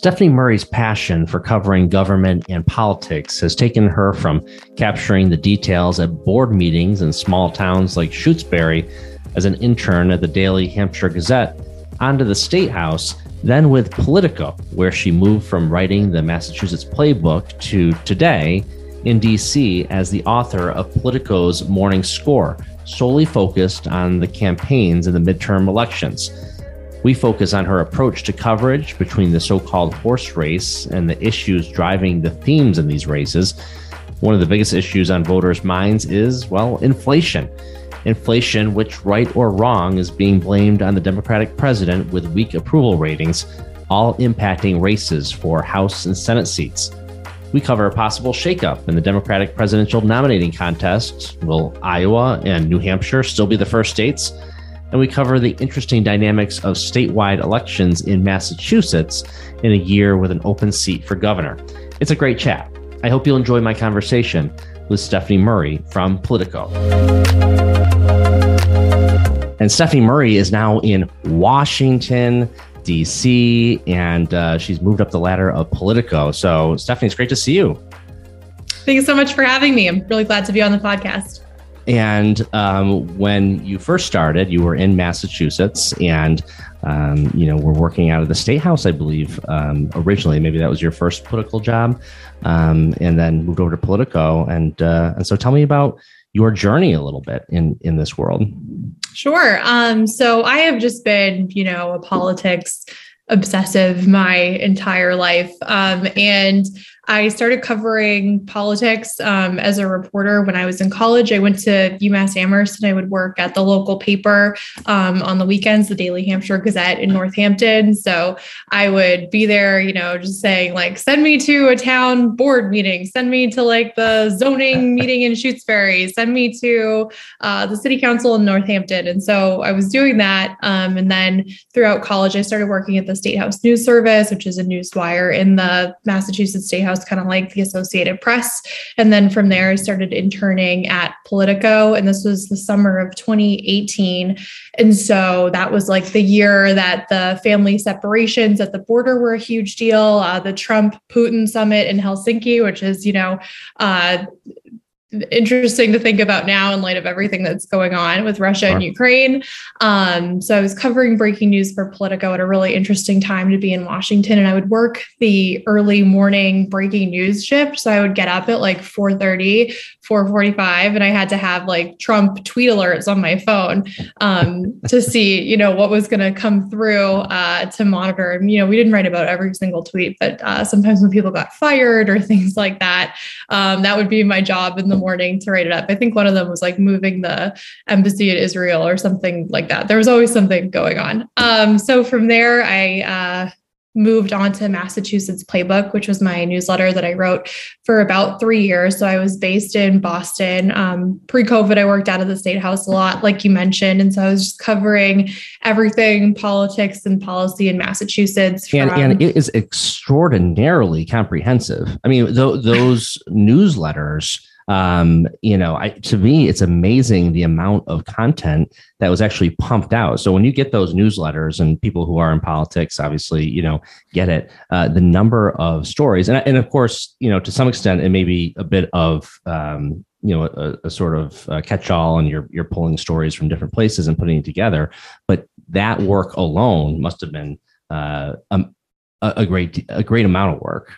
Stephanie Murray's passion for covering government and politics has taken her from capturing the details at board meetings in small towns like Shutesbury as an intern at the Daily Hampshire Gazette onto the State House, then with Politico, where she moved from writing the Massachusetts playbook to today in DC as the author of Politico's Morning Score, solely focused on the campaigns in the midterm elections. We focus on her approach to coverage between the so called horse race and the issues driving the themes in these races. One of the biggest issues on voters' minds is, well, inflation. Inflation, which, right or wrong, is being blamed on the Democratic president with weak approval ratings, all impacting races for House and Senate seats. We cover a possible shakeup in the Democratic presidential nominating contest. Will Iowa and New Hampshire still be the first states? And we cover the interesting dynamics of statewide elections in Massachusetts in a year with an open seat for governor. It's a great chat. I hope you'll enjoy my conversation with Stephanie Murray from Politico. And Stephanie Murray is now in Washington, D.C., and uh, she's moved up the ladder of Politico. So, Stephanie, it's great to see you. Thank you so much for having me. I'm really glad to be on the podcast. And um, when you first started, you were in Massachusetts, and um, you know we're working out of the state house, I believe, um, originally. Maybe that was your first political job, um, and then moved over to Politico. And uh, and so, tell me about your journey a little bit in in this world. Sure. Um, so I have just been, you know, a politics obsessive my entire life, um, and I started covering politics um, as a reporter when I was in college. I went to UMass Amherst and I would work at the local paper um, on the weekends, the Daily Hampshire Gazette in Northampton. So I would be there, you know, just saying, like, send me to a town board meeting, send me to like the zoning meeting in Shutesbury, send me to uh, the city council in Northampton. And so I was doing that. Um, and then throughout college, I started working at the State House News Service, which is a news wire in the Massachusetts State House kind of like the Associated Press. And then from there, I started interning at Politico. And this was the summer of 2018. And so that was like the year that the family separations at the border were a huge deal. Uh, the Trump Putin summit in Helsinki, which is, you know, uh, interesting to think about now in light of everything that's going on with Russia sure. and Ukraine. Um, so I was covering breaking news for Politico at a really interesting time to be in Washington, and I would work the early morning breaking news shift. So I would get up at like 4:30, 4:45, and I had to have like Trump tweet alerts on my phone um, to see, you know, what was going to come through uh, to monitor. And you know, we didn't write about every single tweet, but uh, sometimes when people got fired or things like that, um, that would be my job in the morning to write it up. I think one of them was like moving the embassy in Israel or something like that. There was always something going on. Um, so from there, I uh, moved on to Massachusetts Playbook, which was my newsletter that I wrote for about three years. So I was based in Boston. Um, Pre COVID, I worked out of the State House a lot, like you mentioned. And so I was just covering everything politics and policy in Massachusetts. From- and, and it is extraordinarily comprehensive. I mean, th- those newsletters um, you know, I, to me, it's amazing the amount of content that was actually pumped out. So when you get those newsletters and people who are in politics, obviously, you know, get it, uh, the number of stories, and, and of course, you know, to some extent, it may be a bit of, um, you know, a, a sort of uh, catch-all, and you're you're pulling stories from different places and putting it together. But that work alone must have been uh, um, a, a great a great amount of work.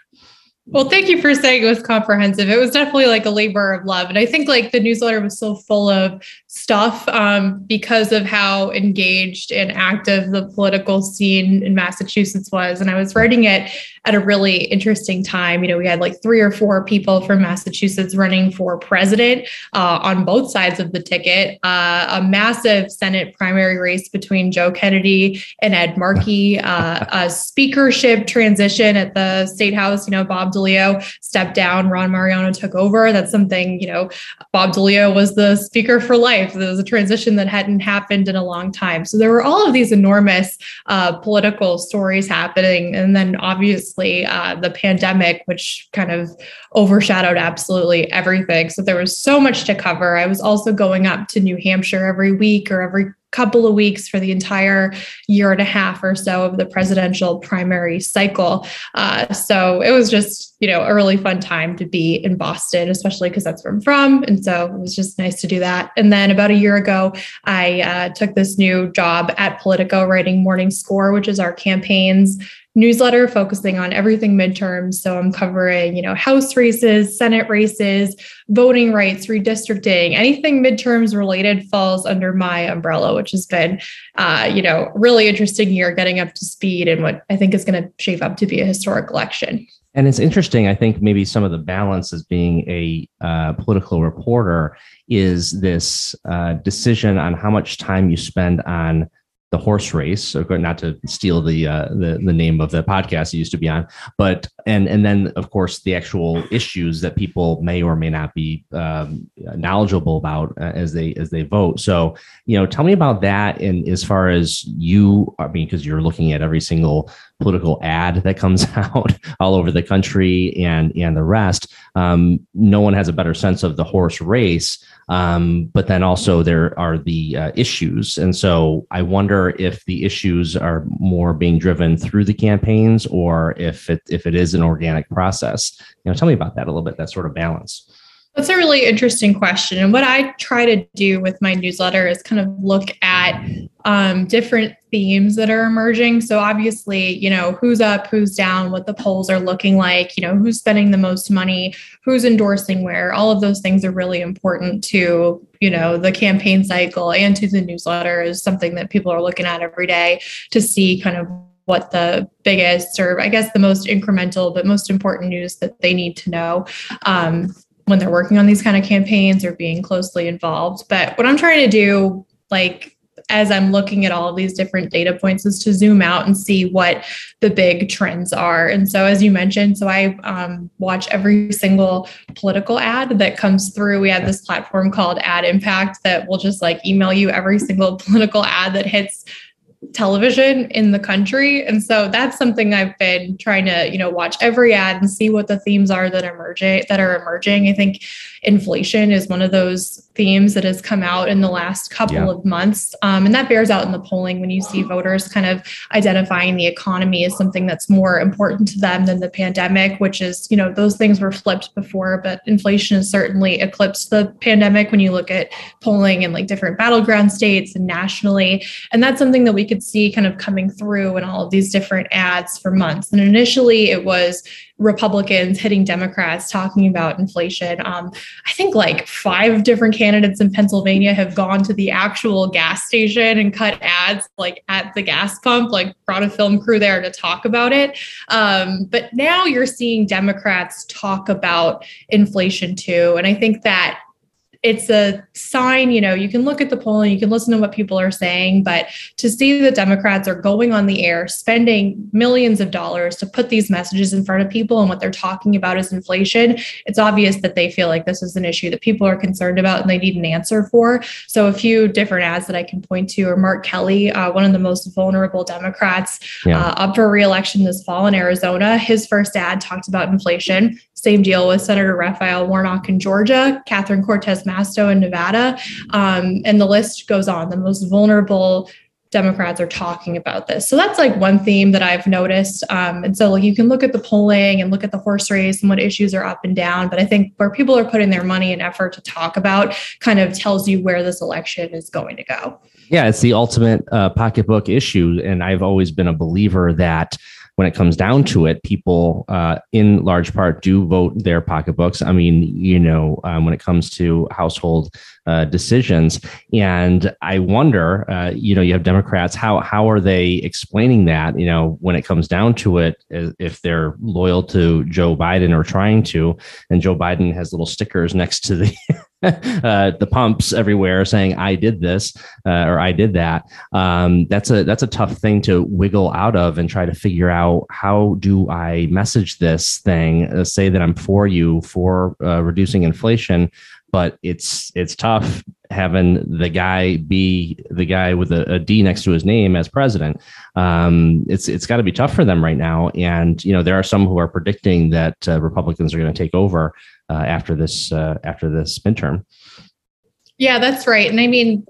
Well, thank you for saying it was comprehensive. It was definitely like a labor of love. And I think like the newsletter was so full of stuff um, because of how engaged and active the political scene in Massachusetts was. And I was writing it at a really interesting time. You know, we had like three or four people from Massachusetts running for president uh, on both sides of the ticket, uh, a massive Senate primary race between Joe Kennedy and Ed Markey, uh, a speakership transition at the state house. You know, Bob DeLeo stepped down, Ron Mariano took over. That's something, you know, Bob DeLeo was the speaker for life. There was a transition that hadn't happened in a long time. So there were all of these enormous uh, political stories happening. And then obviously, obviously uh, the pandemic, which kind of overshadowed absolutely everything. So there was so much to cover. I was also going up to New Hampshire every week or every couple of weeks for the entire year and a half or so of the presidential primary cycle. Uh, so it was just, you know, a really fun time to be in Boston, especially because that's where I'm from. And so it was just nice to do that. And then about a year ago, I uh, took this new job at Politico writing Morning Score, which is our campaigns newsletter focusing on everything midterms. So I'm covering, you know, House races, Senate races, voting rights, redistricting, anything midterms related falls under my umbrella, which has been, uh, you know, really interesting year getting up to speed and what I think is going to shape up to be a historic election. And it's interesting. I think maybe some of the balance as being a uh, political reporter is this uh, decision on how much time you spend on the horse race, not to steal the, uh, the the name of the podcast it used to be on, but and and then of course the actual issues that people may or may not be um, knowledgeable about uh, as they as they vote. So you know, tell me about that. And as far as you, I mean, because you're looking at every single political ad that comes out all over the country and and the rest. Um, no one has a better sense of the horse race. Um, but then also there are the uh, issues, and so I wonder if the issues are more being driven through the campaigns or if it if it is an organic process. You know, tell me about that a little bit. That sort of balance. That's a really interesting question. And what I try to do with my newsletter is kind of look at um, different themes that are emerging. So, obviously, you know, who's up, who's down, what the polls are looking like, you know, who's spending the most money, who's endorsing where. All of those things are really important to, you know, the campaign cycle and to the newsletter is something that people are looking at every day to see kind of what the biggest or I guess the most incremental but most important news that they need to know. Um, when they're working on these kind of campaigns or being closely involved. But what I'm trying to do, like, as I'm looking at all of these different data points is to zoom out and see what the big trends are. And so, as you mentioned, so I um, watch every single political ad that comes through. We have this platform called Ad Impact that will just like email you every single political ad that hits television in the country. And so that's something i've been trying to you know watch every ad and see what the themes are that emerging that are emerging. I think inflation is one of those themes that has come out in the last couple yeah. of months. Um, and that bears out in the polling when you see voters kind of identifying the economy as something that's more important to them than the pandemic, which is, you know, those things were flipped before, but inflation has certainly eclipsed the pandemic when you look at polling in like different battleground states and nationally. And that's something that we could see kind of coming through in all of these different ads for months. And initially it was Republicans hitting Democrats talking about inflation. Um, I think like five different candidates in Pennsylvania have gone to the actual gas station and cut ads like at the gas pump, like brought a film crew there to talk about it. Um, but now you're seeing Democrats talk about inflation too. And I think that it's a sign, you know, you can look at the poll and you can listen to what people are saying, but to see that Democrats are going on the air, spending millions of dollars to put these messages in front of people and what they're talking about is inflation, it's obvious that they feel like this is an issue that people are concerned about and they need an answer for. So a few different ads that I can point to are Mark Kelly, uh, one of the most vulnerable Democrats yeah. uh, up for reelection this fall in Arizona. His first ad talked about inflation. Same deal with Senator Raphael Warnock in Georgia, Catherine Cortez Masto in Nevada, um, and the list goes on. The most vulnerable Democrats are talking about this. So that's like one theme that I've noticed. Um, and so like you can look at the polling and look at the horse race and what issues are up and down. But I think where people are putting their money and effort to talk about kind of tells you where this election is going to go. Yeah, it's the ultimate uh, pocketbook issue. And I've always been a believer that when it comes down to it, people uh, in large part do vote their pocketbooks. I mean, you know, um, when it comes to household uh, decisions, and I wonder, uh, you know, you have Democrats. How how are they explaining that? You know, when it comes down to it, if they're loyal to Joe Biden or trying to, and Joe Biden has little stickers next to the uh, the pumps everywhere saying I did this uh, or I did that. Um, that's a that's a tough thing to wiggle out of and try to figure out how do I message this thing, uh, say that I'm for you for uh, reducing inflation, but it's it's tough having the guy be the guy with a, a D next to his name as president. Um, it's it's got to be tough for them right now, and you know there are some who are predicting that uh, Republicans are going to take over uh, after this uh, after this midterm. Yeah, that's right. And I mean,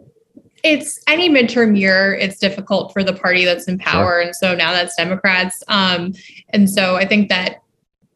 it's any midterm year, it's difficult for the party that's in power. Sure. And so now that's Democrats. Um, and so I think that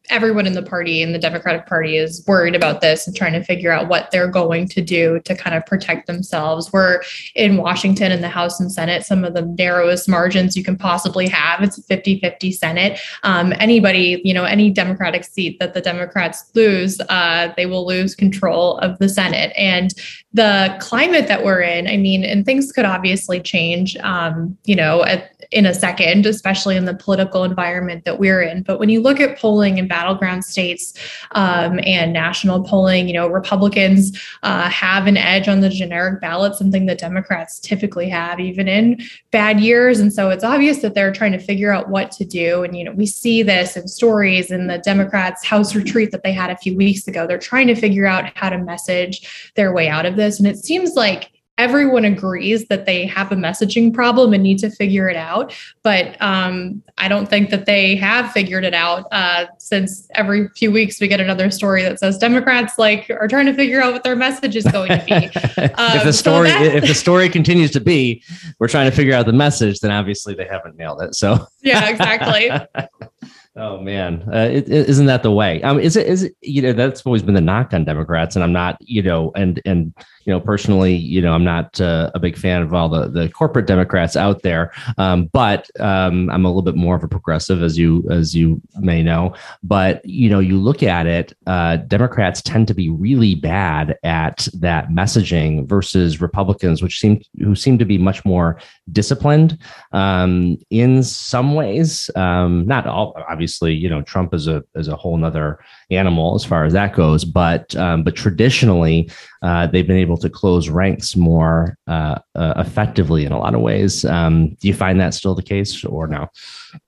everyone in the party in the Democratic Party is worried about this and trying to figure out what they're going to do to kind of protect themselves. We're in Washington in the House and Senate, some of the narrowest margins you can possibly have. It's a 50 50 Senate. Um, anybody, you know, any Democratic seat that the Democrats lose, uh, they will lose control of the Senate. And the climate that we're in, I mean, and things could obviously change, um, you know, at, in a second, especially in the political environment that we're in. But when you look at polling in battleground states um, and national polling, you know, Republicans uh, have an edge on the generic ballot, something that Democrats typically have, even in bad years. And so it's obvious that they're trying to figure out what to do. And, you know, we see this in stories in the Democrats' House retreat that they had a few weeks ago. They're trying to figure out how to message their way out of this. And it seems like everyone agrees that they have a messaging problem and need to figure it out. But um, I don't think that they have figured it out uh, since every few weeks we get another story that says Democrats like are trying to figure out what their message is going to be. Um, if the story so if the story continues to be we're trying to figure out the message, then obviously they haven't nailed it. So yeah, exactly. Oh man, uh, isn't that the way? Um, is it? Is it? You know, that's always been the knock on Democrats, and I'm not. You know, and and you know, personally, you know, I'm not uh, a big fan of all the the corporate Democrats out there. Um, but um, I'm a little bit more of a progressive, as you as you may know. But you know, you look at it, uh, Democrats tend to be really bad at that messaging versus Republicans, which seem who seem to be much more disciplined um, in some ways. Um, not all, obviously. You know, Trump is a is a whole nother animal as far as that goes. But um, but traditionally, uh, they've been able to close ranks more uh, uh, effectively in a lot of ways. Um, do you find that still the case, or no?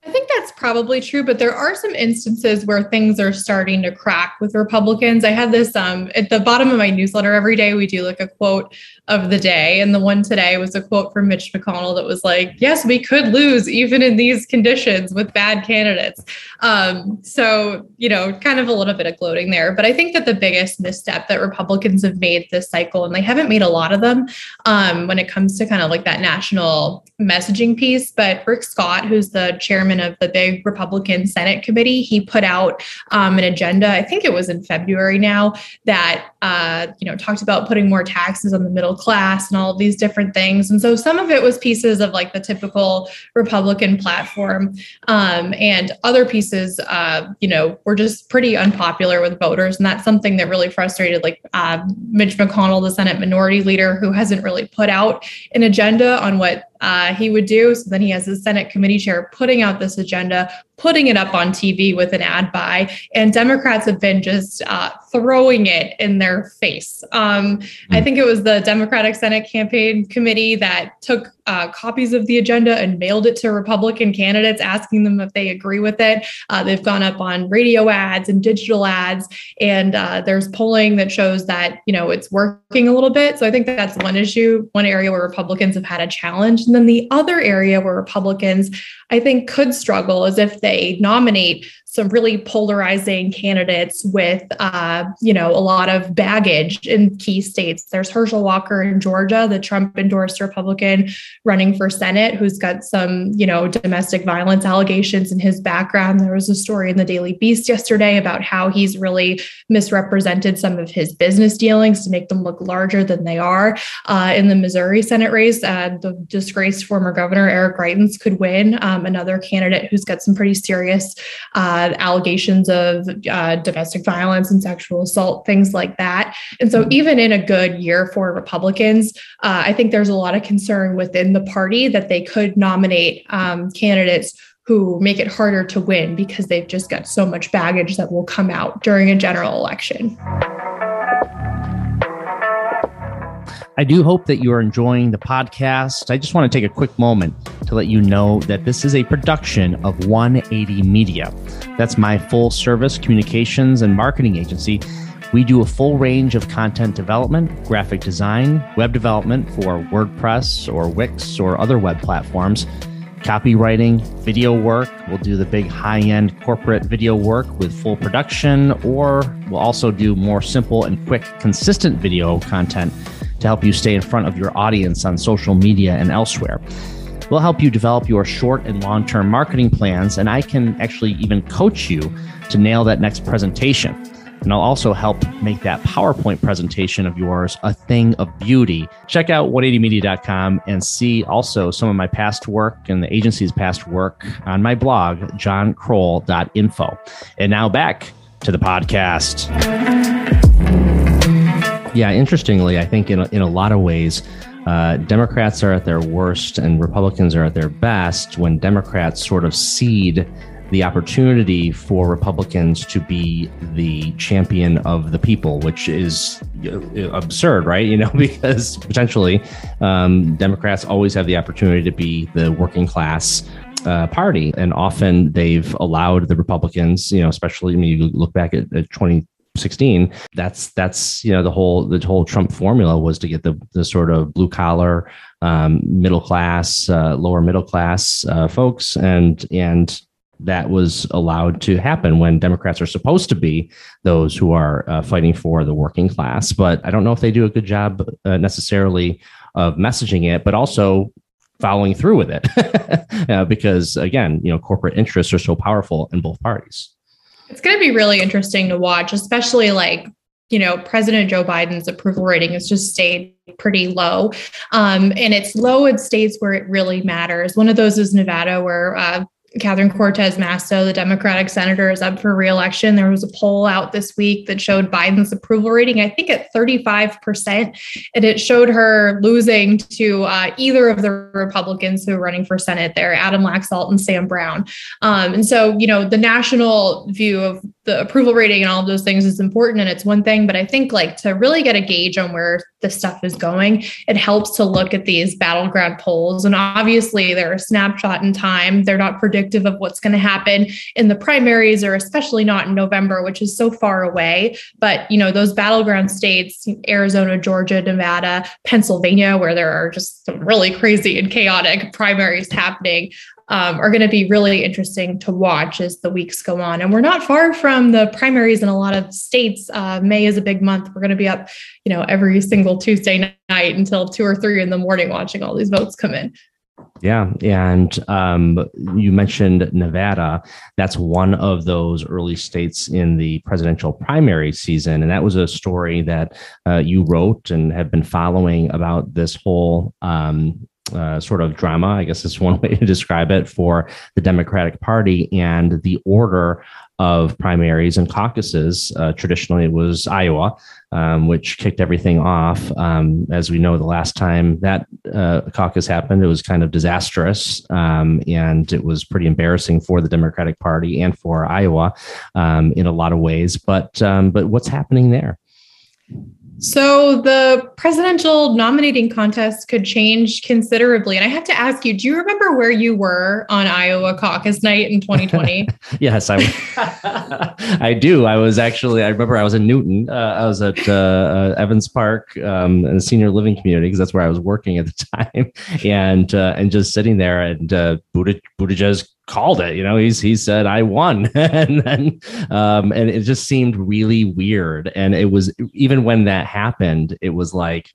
I think that's probably true, but there are some instances where things are starting to crack with Republicans. I had this um, at the bottom of my newsletter every day. We do like a quote of the day, and the one today was a quote from Mitch McConnell that was like, "Yes, we could lose even in these conditions with bad candidates." Um, so you know, kind of a little bit of gloating there, but I think that the biggest misstep that Republicans have made this cycle, and they haven't made a lot of them um, when it comes to kind of like that national messaging piece. But Rick Scott, who's the chairman of the big Republican Senate committee, he put out um, an agenda. I think it was in February now that uh, you know talked about putting more taxes on the middle class and all of these different things. And so some of it was pieces of like the typical Republican platform, um, and other pieces, uh, you know, were just pretty unpopular with voters, and that's something that really frustrated like uh, Mitch McConnell, the Senate Minority Leader, who hasn't really put out an agenda on what uh, he would do. So then he has the Senate committee chair putting out this agenda, putting it up on TV with an ad buy, and Democrats have been just uh, throwing it in their face. Um. I hmm. think it was the Democratic Senate Campaign Committee that took uh, copies of the agenda and mailed it to Republican candidates, asking them if they agree with it. Uh, they've gone up on radio ads and digital ads, and uh, there's polling that shows that you know it's working a little bit. So I think that's one issue, one area where Republicans have had a challenge, and then the other area where Republicans I think could struggle is if they nominate some really polarizing candidates with, uh, you know, a lot of baggage in key states. There's Herschel Walker in Georgia, the Trump endorsed Republican running for Senate, who's got some, you know, domestic violence allegations in his background. There was a story in the Daily Beast yesterday about how he's really misrepresented some of his business dealings to make them look larger than they are. Uh, in the Missouri Senate race, uh, the disgraced former governor Eric Greitens could win. Um, another candidate who's got some pretty serious uh, uh, allegations of uh, domestic violence and sexual assault, things like that. And so, even in a good year for Republicans, uh, I think there's a lot of concern within the party that they could nominate um, candidates who make it harder to win because they've just got so much baggage that will come out during a general election. I do hope that you are enjoying the podcast. I just want to take a quick moment to let you know that this is a production of 180 Media. That's my full service communications and marketing agency. We do a full range of content development, graphic design, web development for WordPress or Wix or other web platforms, copywriting, video work. We'll do the big high end corporate video work with full production, or we'll also do more simple and quick, consistent video content to help you stay in front of your audience on social media and elsewhere. We'll help you develop your short and long term marketing plans, and I can actually even coach you to nail that next presentation. And I'll also help make that PowerPoint presentation of yours a thing of beauty. Check out 180media.com and see also some of my past work and the agency's past work on my blog, johnkrol.info. And now back to the podcast. Yeah, interestingly, I think in a, in a lot of ways, uh, Democrats are at their worst and Republicans are at their best when Democrats sort of cede the opportunity for Republicans to be the champion of the people, which is absurd, right? You know, because potentially um, Democrats always have the opportunity to be the working class uh, party, and often they've allowed the Republicans, you know, especially when I mean, you look back at, at 20 16 that's that's you know the whole the whole trump formula was to get the the sort of blue collar um, middle class uh, lower middle class uh, folks. And and that was allowed to happen when democrats are supposed to be those who are uh, fighting for the working class. But i don't know if they do a good job uh, necessarily of messaging it but also following through with it. Uh, because again you know corporate interests are so powerful in both parties it's going to be really interesting to watch, especially like, you know, President Joe Biden's approval rating has just stayed pretty low. Um, and it's low in states where it really matters. One of those is Nevada, where uh, Catherine Cortez Masto, the Democratic senator, is up for reelection. There was a poll out this week that showed Biden's approval rating, I think, at 35%. And it showed her losing to uh, either of the Republicans who are running for Senate there, Adam Laxalt and Sam Brown. Um, and so, you know, the national view of the approval rating and all of those things is important and it's one thing but i think like to really get a gauge on where the stuff is going it helps to look at these battleground polls. And obviously they're a snapshot in time. They're not predictive of what's going to happen in the primaries or especially not in november which is so far away. But you know those battleground states arizona georgia nevada pennsylvania where there are just some really crazy and chaotic primaries happening um, are going to be really interesting to watch as the weeks go on. And we're not far from the primaries in a lot of states. Uh, May is a big month. We're going to be up, you know, every single Tuesday night until two or three in the morning watching all these votes come in. Yeah, and um, you mentioned Nevada. That's one of those early states in the presidential primary season, and that was a story that uh, you wrote and have been following about this whole um, uh, sort of drama, I guess is one way to describe it, for the Democratic Party and the order of primaries and caucuses. Uh, traditionally, it was Iowa, um, which kicked everything off. Um, as we know, the last time that uh, caucus happened, it was kind of disastrous, um, and it was pretty embarrassing for the Democratic Party and for Iowa um, in a lot of ways. But um, but what's happening there? So the presidential nominating contest could change considerably. And I have to ask you, do you remember where you were on Iowa caucus night in 2020? yes, I I do. I was actually, I remember I was in Newton. Uh, I was at uh, uh, Evans Park um, in a senior living community because that's where I was working at the time. And uh, and just sitting there and uh, Buttigieg called it. You know, he's he said I won, and then um, and it just seemed really weird. And it was even when that happened, it was like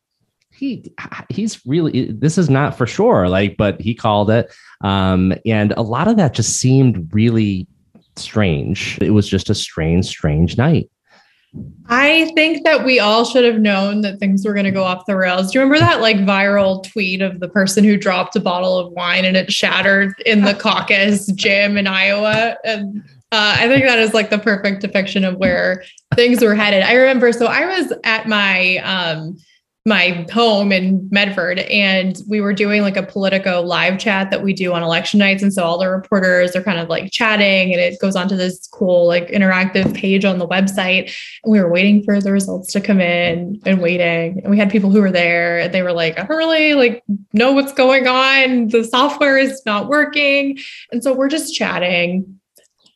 he he's really this is not for sure. Like, but he called it, um, and a lot of that just seemed really strange. It was just a strange, strange night. I think that we all should have known that things were going to go off the rails. Do you remember that like viral tweet of the person who dropped a bottle of wine and it shattered in the caucus gym in Iowa? And uh, I think that is like the perfect depiction of where things were headed. I remember, so I was at my um, my home in Medford and we were doing like a Politico live chat that we do on election nights. And so all the reporters are kind of like chatting and it goes onto this cool like interactive page on the website. And we were waiting for the results to come in and waiting. And we had people who were there and they were like, I don't really like know what's going on. The software is not working. And so we're just chatting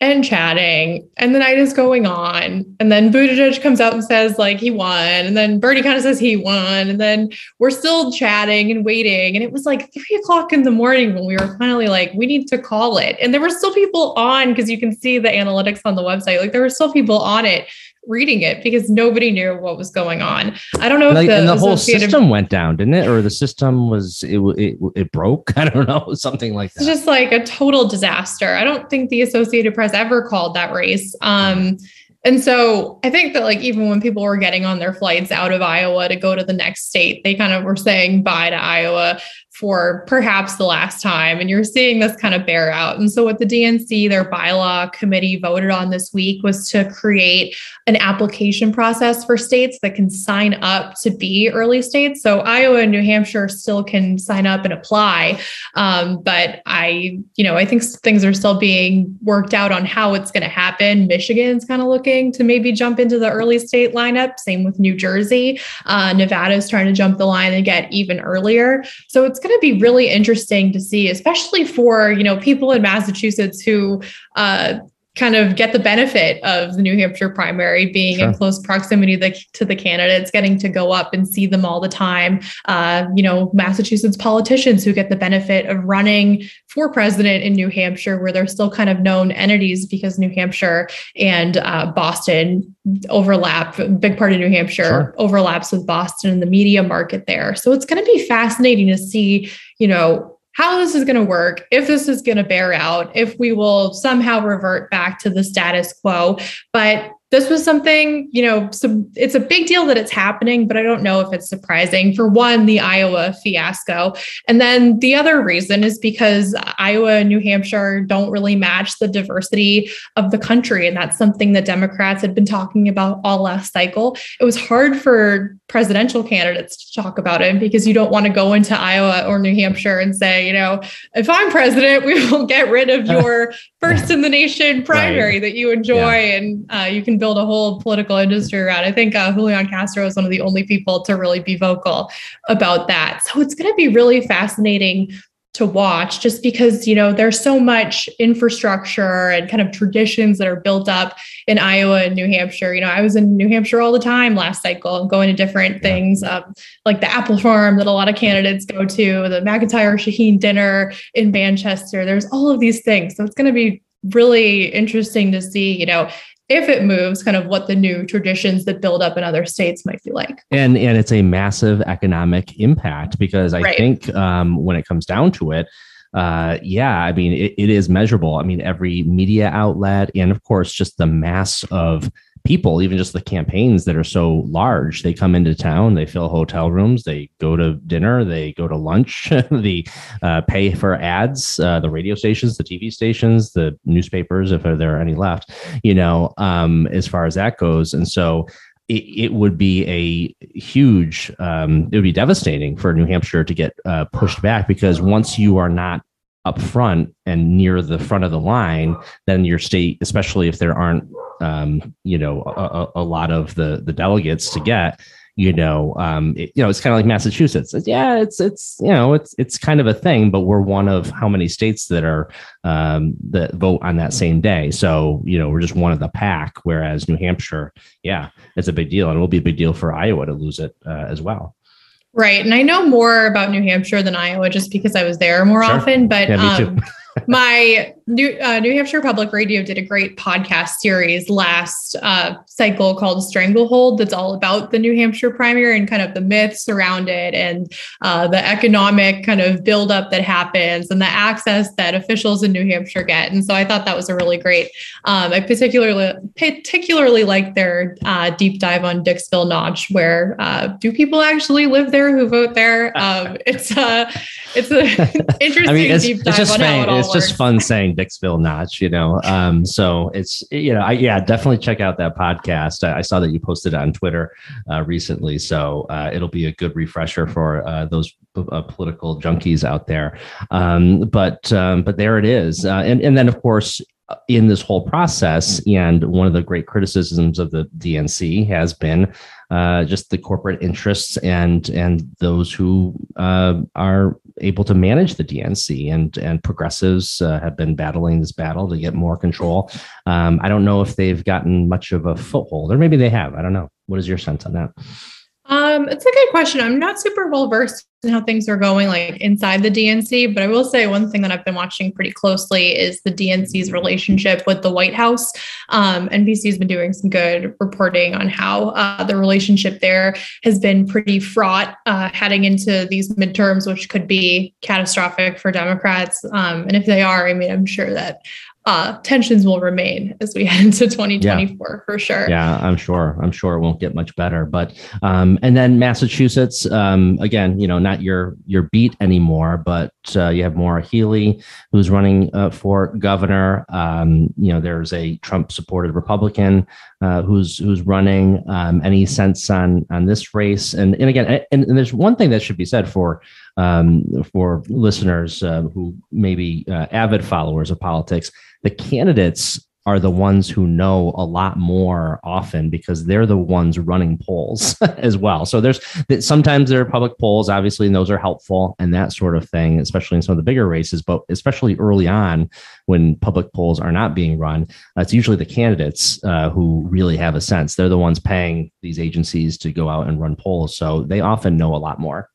and chatting. And the night is going on. And then Buttigieg comes out and says, like, he won. And then Bernie kind of says he won. And then we're still chatting and waiting. And it was like three o'clock in the morning when we were finally like, we need to call it. And there were still people on because you can see the analytics on the website. Like, there were still people on it reading it because nobody knew what was going on. I don't know and if the, and the whole system went down, didn't it? Or the system was it it, it broke? I don't know, something like that. It's just like a total disaster. I don't think the Associated Press ever called that race. Um, and so I think that like even when people were getting on their flights out of Iowa to go to the next state, they kind of were saying bye to Iowa for perhaps the last time. And you're seeing this kind of bear out. And so what the DNC, their bylaw committee voted on this week was to create an application process for states that can sign up to be early states. So Iowa and New Hampshire still can sign up and apply. Um, but I, you know, I think things are still being worked out on how it's going to happen. Michigan's kind of looking to maybe jump into the early state lineup. Same with New Jersey. Uh, Nevada's trying to jump the line and get even earlier. So it's going to be really interesting to see, especially for you know people in Massachusetts who. Uh, kind of get the benefit of the New Hampshire primary being Sure. in close proximity to the, to the candidates, getting to go up and see them all the time. Uh, you know, Massachusetts politicians who get the benefit of running for president in New Hampshire, where they're still kind of known entities because New Hampshire and uh, Boston overlap. Big part of New Hampshire Sure. overlaps with Boston and the media market there. So it's going to be fascinating to see, you know, how this is going to work, if this is going to bear out, if we will somehow revert back to the status quo. But this was something, you know, so it's a big deal that it's happening, but I don't know if it's surprising. For one, the Iowa fiasco. And then the other reason is because Iowa and New Hampshire don't really match the diversity of the country. And that's something that Democrats had been talking about all last cycle. It was hard for presidential candidates to talk about it because you don't want to go into Iowa or New Hampshire and say, you know, if I'm president, we will get rid of your first in the nation primary that you enjoy Yeah. and uh, you can build a whole political industry around. I think uh, Julian Castro is one of the only people to really be vocal about that. So it's going to be really fascinating to watch just because you know there's so much infrastructure and kind of traditions that are built up in Iowa and New Hampshire. You know, I was in New Hampshire all the time last cycle going to different things um, like the apple farm that a lot of candidates go to, the McIntyre Shaheen dinner in Manchester. There's all of these things. So it's going to be really interesting to see, you know, if it moves, kind of what the new traditions that build up in other states might be like. and and it's a massive economic impact because I Right. think um, when it comes down to it, uh, yeah, I mean it, it is measurable. I mean every media outlet and of course just the mass of people, even just the campaigns that are so large. They come into town, they fill hotel rooms, they go to dinner, they go to lunch, the uh, pay for ads, uh, the radio stations, the TV stations, the newspapers, if there are any left. You know, um, as far as that goes, and so it, it would be a huge um, it would be devastating for new hampshire to get uh, pushed back because once you are not up front and near the front of the line then your state especially if there aren't um, you know a, a- lot of the the delegates to get you know um, it, you know it's kind of like massachusetts. It's- yeah it's it's you know it's it's kind of a thing but we're one of how many states that are um, that vote on that same day. So you know we're just one of the pack whereas new hampshire yeah it's a big deal and it will be a big deal for iowa to lose it uh, as well Right. And I know more about New Hampshire than Iowa just because I was there more Sure. often. But Yeah, um, my New, uh, New Hampshire Public Radio did a great podcast series last uh, cycle called Stranglehold that's all about the New Hampshire primary and kind of the myths around it and uh, the economic kind of buildup that happens and the access that officials in New Hampshire get. And so I thought that was a really great. Um, I particularly particularly like their uh, deep dive on Dixville Notch, where uh, do people actually live there who vote there? Um, it's a it's a interesting I mean, it's, deep dive on how it all It's just fun saying Dixville Notch, you know. Um, so it's you know, I yeah, definitely check out that podcast. I, I saw that you posted it on Twitter uh, recently, so uh, it'll be a good refresher for uh, those uh, political junkies out there. Um, but um, but there it is, uh, and and then of course. In this whole process, and one of the great criticisms of the DNC has been uh, just the corporate interests and and those who uh, are able to manage the DNC and and progressives uh, have been battling this battle to get more control. Um, I don't know if they've gotten much of a foothold, or maybe they have. I don't know. What is your sense on that? Um, it's a good question. I'm not super well versed in how things are going like inside the DNC, but I will say one thing that I've been watching pretty closely is the DNC's relationship with the White House. Um, NBC's been doing some good reporting on how uh, the relationship there has been pretty fraught uh, heading into these midterms, which could be catastrophic for Democrats. Um, and if they are, I mean, I'm sure that uh, tensions will remain as we head into 2024 yeah. for sure. Yeah, I'm sure. I'm sure it won't get much better. But um, and then Massachusetts, um, again, you know, not your your beat anymore, but uh, you have Maura Healey, who's running uh, for governor. Um, you know, there's a Trump supported Republican uh, who's who's running. Um, any sense on on this race? And and again, and, and there's one thing that should be said for um, for listeners uh, who may be uh, avid followers of politics, the candidates are the ones who know a lot more often because they're the ones running polls as well. So there's sometimes there are public polls, obviously, and those are helpful and that sort of thing, especially in some of the bigger races. But especially early on, when public polls are not being run, it's usually the candidates uh, who really have a sense. They're the ones paying these agencies to go out and run polls, so they often know a lot more.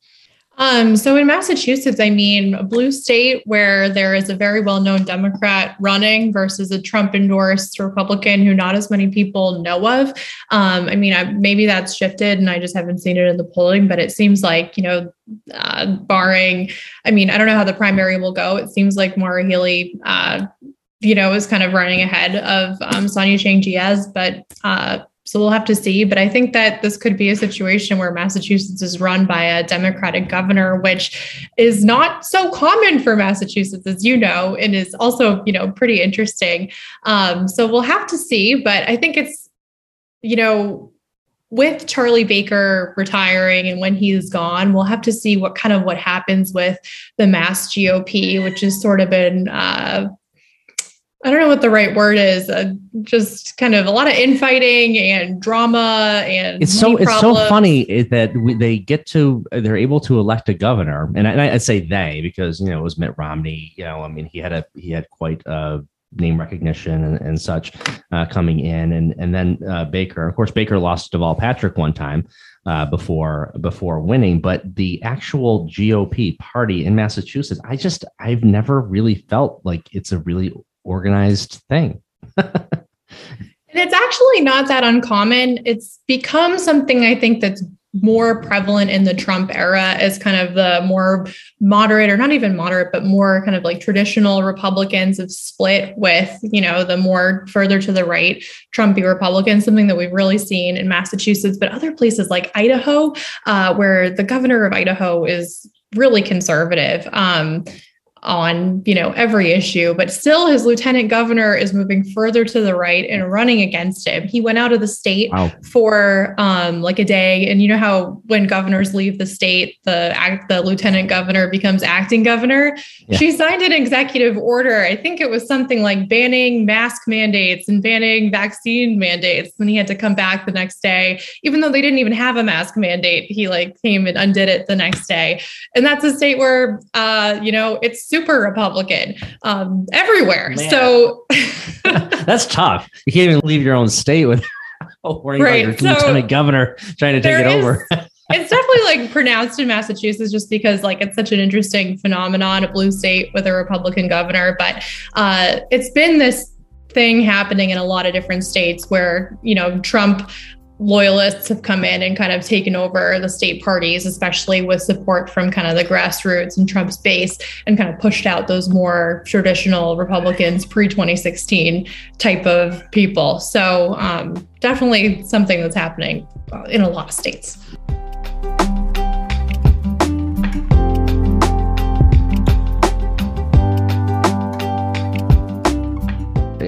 Um, so in Massachusetts, I mean, a blue state where there is a very well known Democrat running versus a Trump endorsed Republican who not as many people know of. Um, I mean, I, maybe that's shifted and I just haven't seen it in the polling, but it seems like, you know, uh, barring, I mean, I don't know how the primary will go. It seems like Maura Healey, uh, you know, is kind of running ahead of um, Sonia Chang Diaz, but uh, so we'll have to see. But I think that this could be a situation where Massachusetts is run by a Democratic governor, which is not so common for Massachusetts, as you know, and is also, you know, pretty interesting. Um, so we'll have to see. But I think it's, you know, with Charlie Baker retiring and when he's gone, we'll have to see what kind of what happens with the Mass GOP, which has sort of been uh, I don't know what the right word is. Uh, just kind of a lot of infighting and drama and it's so it's so funny that we, they get to they're able to elect a governor, and I, and I say they because you know it was Mitt Romney. You know, I mean he had a he had quite a name recognition and, and such uh, coming in, and and then uh, Baker. Of course, Baker lost to Deval Patrick one time. Uh, before before winning, but the actual GOP party in Massachusetts, I just I've never really felt like it's a really organized thing. and it's actually not that uncommon. It's become something I think that's more prevalent in the Trump era as kind of the more moderate or not even moderate, but more kind of like traditional Republicans have split with, you know, the more further to the right Trumpy Republicans, something that we've really seen in Massachusetts, but other places like Idaho, uh, where the governor of Idaho is really conservative. Um, on you know every issue but still his lieutenant governor is moving further to the right and running against him. He went out of the state wow. for um, like a day. And you know how when governors leave the state the the lieutenant governor becomes acting governor? Yeah. she signed an executive order. I think it was something like banning mask mandates and banning vaccine mandates and he had to come back the next day. Even though they didn't even have a mask mandate he like came and undid it the next day. And that's a state where uh, you know it's super Republican um, everywhere. Man. So that's tough. You can't even leave your own state with worrying right. about your so lieutenant governor trying to take it is, over. it's definitely like pronounced in Massachusetts just because like it's such an interesting phenomenon, a blue state with a Republican governor. But uh, it's been this thing happening in a lot of different states where you know Trump loyalists have come in and kind of taken over the state parties, especially with support from kind of the grassroots and Trump's base, and kind of pushed out those more traditional Republicans pre 2016 type of people. So, um, definitely something that's happening in a lot of states.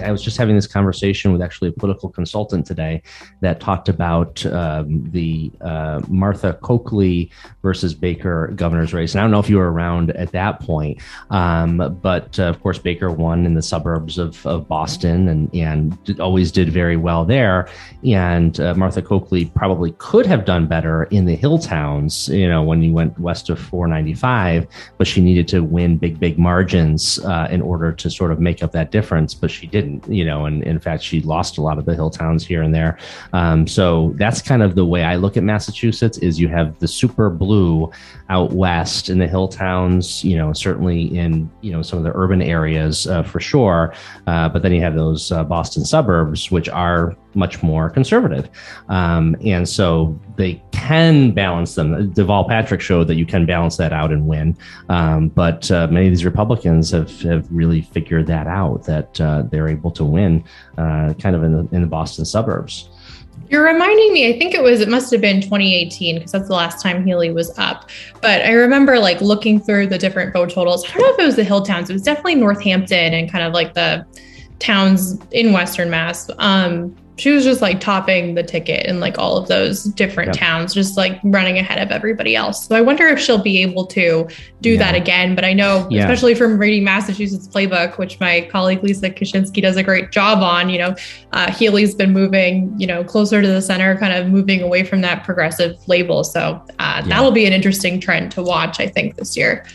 I was just having this conversation with actually a political consultant today that talked about um, the uh, Martha Coakley versus Baker governor's race. And I don't know if you were around at that point, um, but uh, of course, Baker won in the suburbs of, of Boston and, and did, always did very well there. And uh, Martha Coakley probably could have done better in the hill towns, you know, when you went west of 495, but she needed to win big, big margins uh, in order to sort of make up that difference. But she didn't you know, and in fact, she lost a lot of the hill towns here and there. Um, so that's kind of the way I look at Massachusetts is you have the super blue out west in the hill towns, you know, certainly in, you know, some of the urban areas uh, for sure. Uh, but then you have those uh, Boston suburbs, which are much more conservative. Um, and so they can balance them. Deval Patrick showed that you can balance that out and win. Um, but uh, many of these Republicans have, have really figured that out, that uh, they're able to win uh, kind of in the, in the Boston suburbs. You're reminding me, I think it was, it must have been 2018 because that's the last time Healey was up. But I remember like looking through the different vote totals. I don't know if it was the Hill towns, it was definitely Northampton and kind of like the towns in Western Mass. Um, she was just like topping the ticket in like all of those different yep. towns, just like running ahead of everybody else. So I wonder if she'll be able to do yeah. that again. But I know, yeah. especially from reading Massachusetts Playbook, which my colleague Lisa Kashinsky does a great job on, you know, uh, Healey's been moving, you know, closer to the center, kind of moving away from that progressive label. So uh, yeah. that'll be an interesting trend to watch, I think, this year.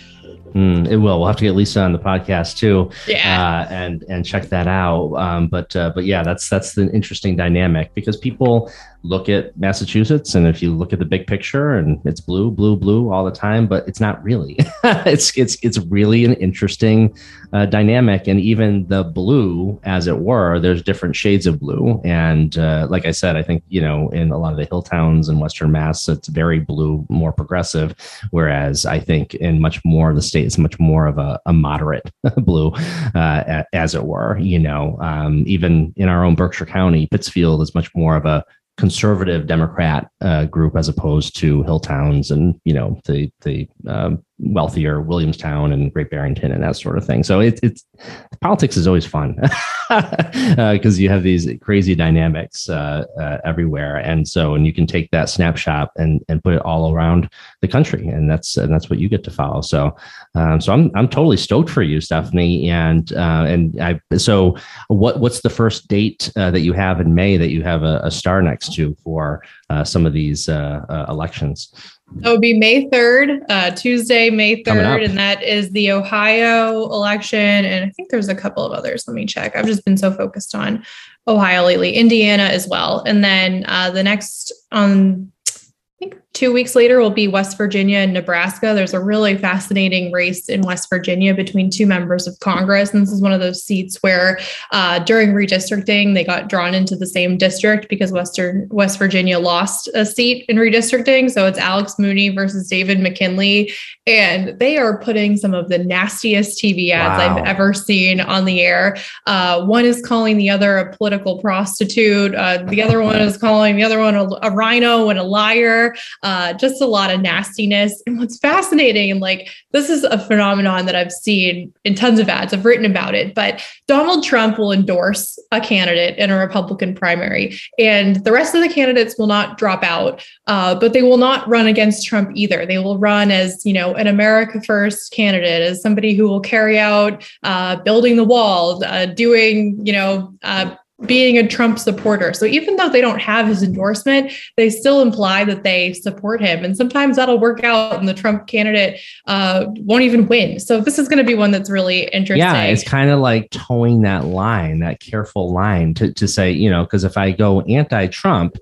Mm, it will. We'll have to get Lisa on the podcast too, yeah, uh, and and check that out. Um, but uh, but yeah, that's that's the interesting dynamic because people look at Massachusetts, and if you look at the big picture, and it's blue, blue, blue all the time, but it's not really. it's it's it's really an interesting uh, dynamic, and even the blue, as it were, there's different shades of blue. And uh, like I said, I think you know in a lot of the hill towns in Western Mass, it's very blue, more progressive, whereas I think in much more of the state, it's much more of a, a moderate blue, uh, as it were. You know, um, even in our own Berkshire County, Pittsfield is much more of a conservative Democrat uh, group as opposed to hill towns and you know the the um, wealthier Williamstown and Great Barrington and that sort of thing. So it, it's politics is always fun because uh, you have these crazy dynamics uh, uh, everywhere, and so and you can take that snapshot and and put it all around the country, and that's and that's what you get to follow. So um, so I'm I'm totally stoked for you, Stephanie, and uh, and I so what what's the first date uh, that you have in May that you have a, a star next to for uh, some of these elections? That would be May 3rd, uh, Tuesday, May 3rd. And that is the Ohio election. And I think there's a couple of others. Let me check. I've just been so focused on Ohio lately, Indiana as well. And then uh, the next on I think two weeks later will be West Virginia and Nebraska. There's a really fascinating race in West Virginia between two members of Congress. And this is one of those seats where uh, during redistricting, they got drawn into the same district because Western West Virginia lost a seat in redistricting. So it's Alex Mooney versus David McKinley. And they are putting some of the nastiest TV ads wow. I've ever seen on the air. Uh, one is calling the other a political prostitute. Uh, the other one is calling the other one a, a RINO and a liar uh, just a lot of nastiness. And what's fascinating, and like this is a phenomenon that I've seen in tons of ads, I've written about it, but Donald Trump will endorse a candidate in a Republican primary, and the rest of the candidates will not drop out, uh, but they will not run against Trump either. They will run as, you know, an America First candidate, as somebody who will carry out uh, building the wall, uh, doing, you know, uh, being a Trump supporter. So even though they don't have his endorsement, they still imply that they support him. And sometimes that'll work out and the Trump candidate uh, won't even win. So this is going to be one that's really interesting. Yeah, it's kind of like towing that line, that careful line to, to say, you know, because if I go anti Trump,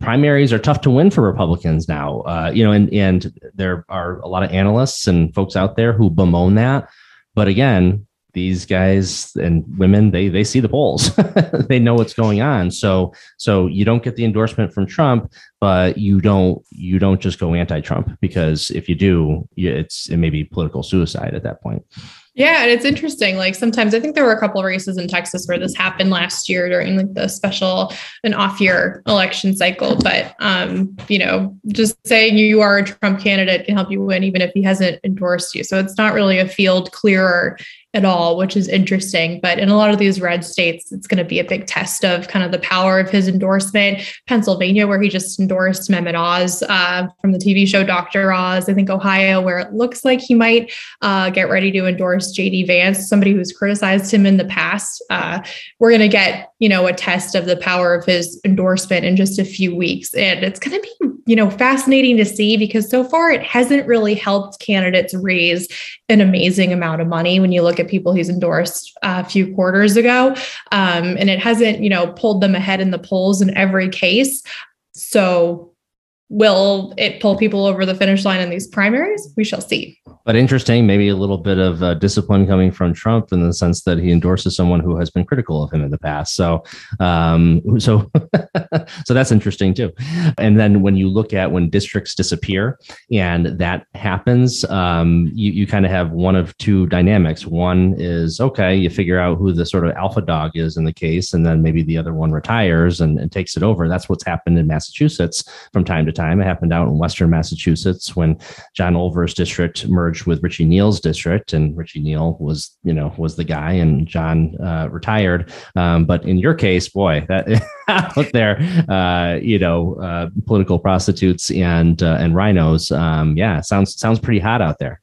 primaries are tough to win for Republicans now. Uh, you know, and, and there are a lot of analysts and folks out there who bemoan that. But again, these guys and women they they see the polls they know what's going on so so you don't get the endorsement from trump but you don't you don't just go anti-trump because if you do it's it may be political suicide at that point yeah, and it's interesting. Like sometimes I think there were a couple of races in Texas where this happened last year during like the special and off year election cycle. But um, you know, just saying you are a Trump candidate can help you win even if he hasn't endorsed you. So it's not really a field clearer at all, which is interesting. But in a lot of these red states, it's going to be a big test of kind of the power of his endorsement. Pennsylvania, where he just endorsed Mehmet Oz uh, from the TV show Dr. Oz. I think Ohio, where it looks like he might uh, get ready to endorse JD Vance, somebody who's criticized him in the past. Uh, we're going to get, you know, a test of the power of his endorsement in just a few weeks. And it's going to be, you know, fascinating to see because so far it hasn't really helped candidates raise an amazing amount of money when you look look at people he's endorsed a few quarters ago, um, and it hasn't, you know, pulled them ahead in the polls in every case. So will it pull people over the finish line in these primaries? We shall see but interesting, maybe a little bit of uh, discipline coming from Trump in the sense that he endorses someone who has been critical of him in the past. So, um, so, so that's interesting too. And then when you look at when districts disappear and that happens, um, you, you kind of have one of two dynamics. One is okay, you figure out who the sort of alpha dog is in the case, and then maybe the other one retires and, and takes it over. That's what's happened in Massachusetts from time to time. It happened out in Western Massachusetts when John Olver's district merged with Richie Neal's district, and Richie Neal was, you know, was the guy, and John uh, retired. Um, but in your case, boy, that out there, uh, you know, uh, political prostitutes and uh, and RINOs, um, yeah, sounds sounds pretty hot out there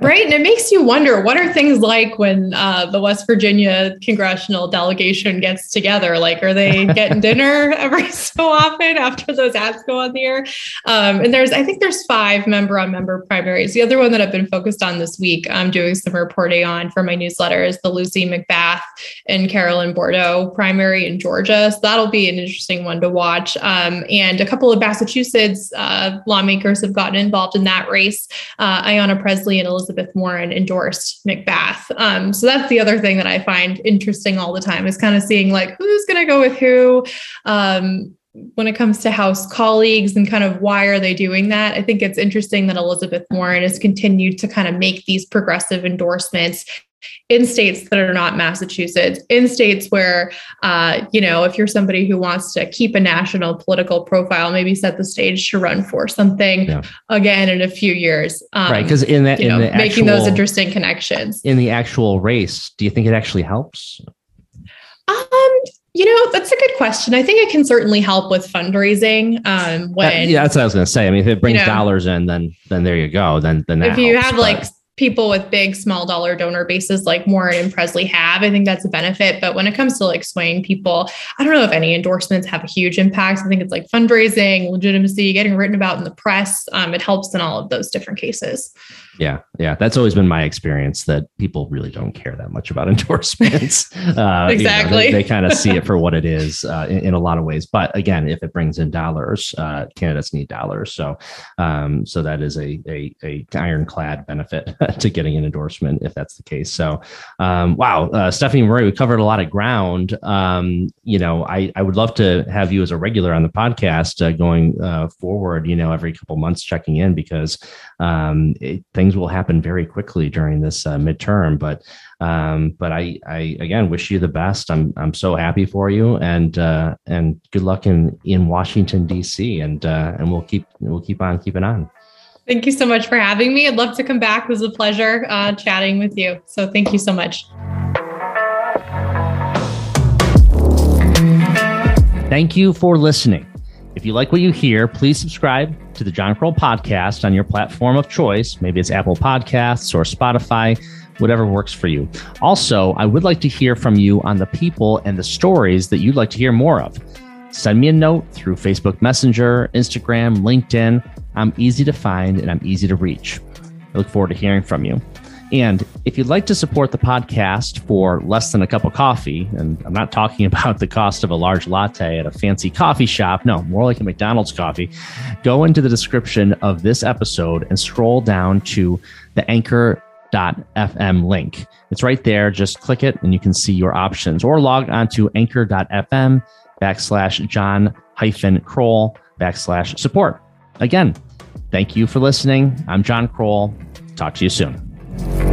right. And it makes you wonder what are things like when uh, the West Virginia congressional delegation gets together? Like, are they getting dinner every so often after those ads go on the air? Um, and there's, I think there's five member on member primaries. The other one that I've been focused on this week, I'm doing some reporting on for my newsletter is the Lucy McBath and Carolyn Bourdeaux primary in Georgia. So that'll be an interesting one to watch. Um, and a couple of Massachusetts uh, lawmakers have gotten involved in that race. Uh, Ayanna Pressley and Elizabeth Warren endorsed McBath. Um, so that's the other thing that I find interesting all the time is kind of seeing like who's going to go with who. Um, when it comes to House colleagues and kind of why are they doing that, I think it's interesting that Elizabeth Warren has continued to kind of make these progressive endorsements in states that are not Massachusetts, in states where, uh, you know, if you're somebody who wants to keep a national political profile, maybe set the stage to run for something yeah. again in a few years. Um, right. Because in that, in know, making actual, those interesting connections in the actual race, do you think it actually helps? Um, you know, that's a good question. I think it can certainly help with fundraising. Um, when yeah, that's what I was going to say. I mean, if it brings you know, dollars in, then then there you go. Then then if you helps, have but... like people with big small dollar donor bases like Warren and Pressley have. I think that's a benefit. But when it comes to like swaying people, I don't know if any endorsements have a huge impact. I think it's like fundraising, legitimacy, getting written about in the press. Um, it helps in all of those different cases. Yeah, yeah, that's always been my experience that people really don't care that much about endorsements. Uh, exactly, you know, they, they kind of see it for what it is uh, in, in, a lot of ways. But again, if it brings in dollars, uh, candidates need dollars. So, um, so that is a a, a ironclad benefit to getting an endorsement if that's the case. So, um, wow, uh, Stephanie Murray, we covered a lot of ground. Um, you know, I I would love to have you as a regular on the podcast uh, going uh, forward. You know, every couple months checking in because um, it, things will happen very quickly during this uh, midterm. But um, but I, I again wish you the best. I'm I'm so happy for you, and uh, and good luck in in Washington D.C. and uh, and we'll keep we'll keep on keeping on. Thank you so much for having me. I'd love to come back. It was a pleasure uh, chatting with you. So thank you so much. Thank you for listening. If you like what you hear, please subscribe to the John Krol podcast on your platform of choice. Maybe it's Apple Podcasts or Spotify, whatever works for you. Also, I would like to hear from you on the people and the stories that you'd like to hear more of. Send me a note through Facebook Messenger, Instagram, LinkedIn. I'm easy to find and I'm easy to reach. I look forward to hearing from you. And if you'd like to support the podcast for less than a cup of coffee, and I'm not talking about the cost of a large latte at a fancy coffee shop, no, more like a McDonald's coffee, go into the description of this episode and scroll down to the anchor.fm link. It's right there. Just click it and you can see your options or log on to anchor.fm backslash John hyphen Krol backslash support. Again, thank you for listening. I'm John Krol. Talk to you soon. Bye.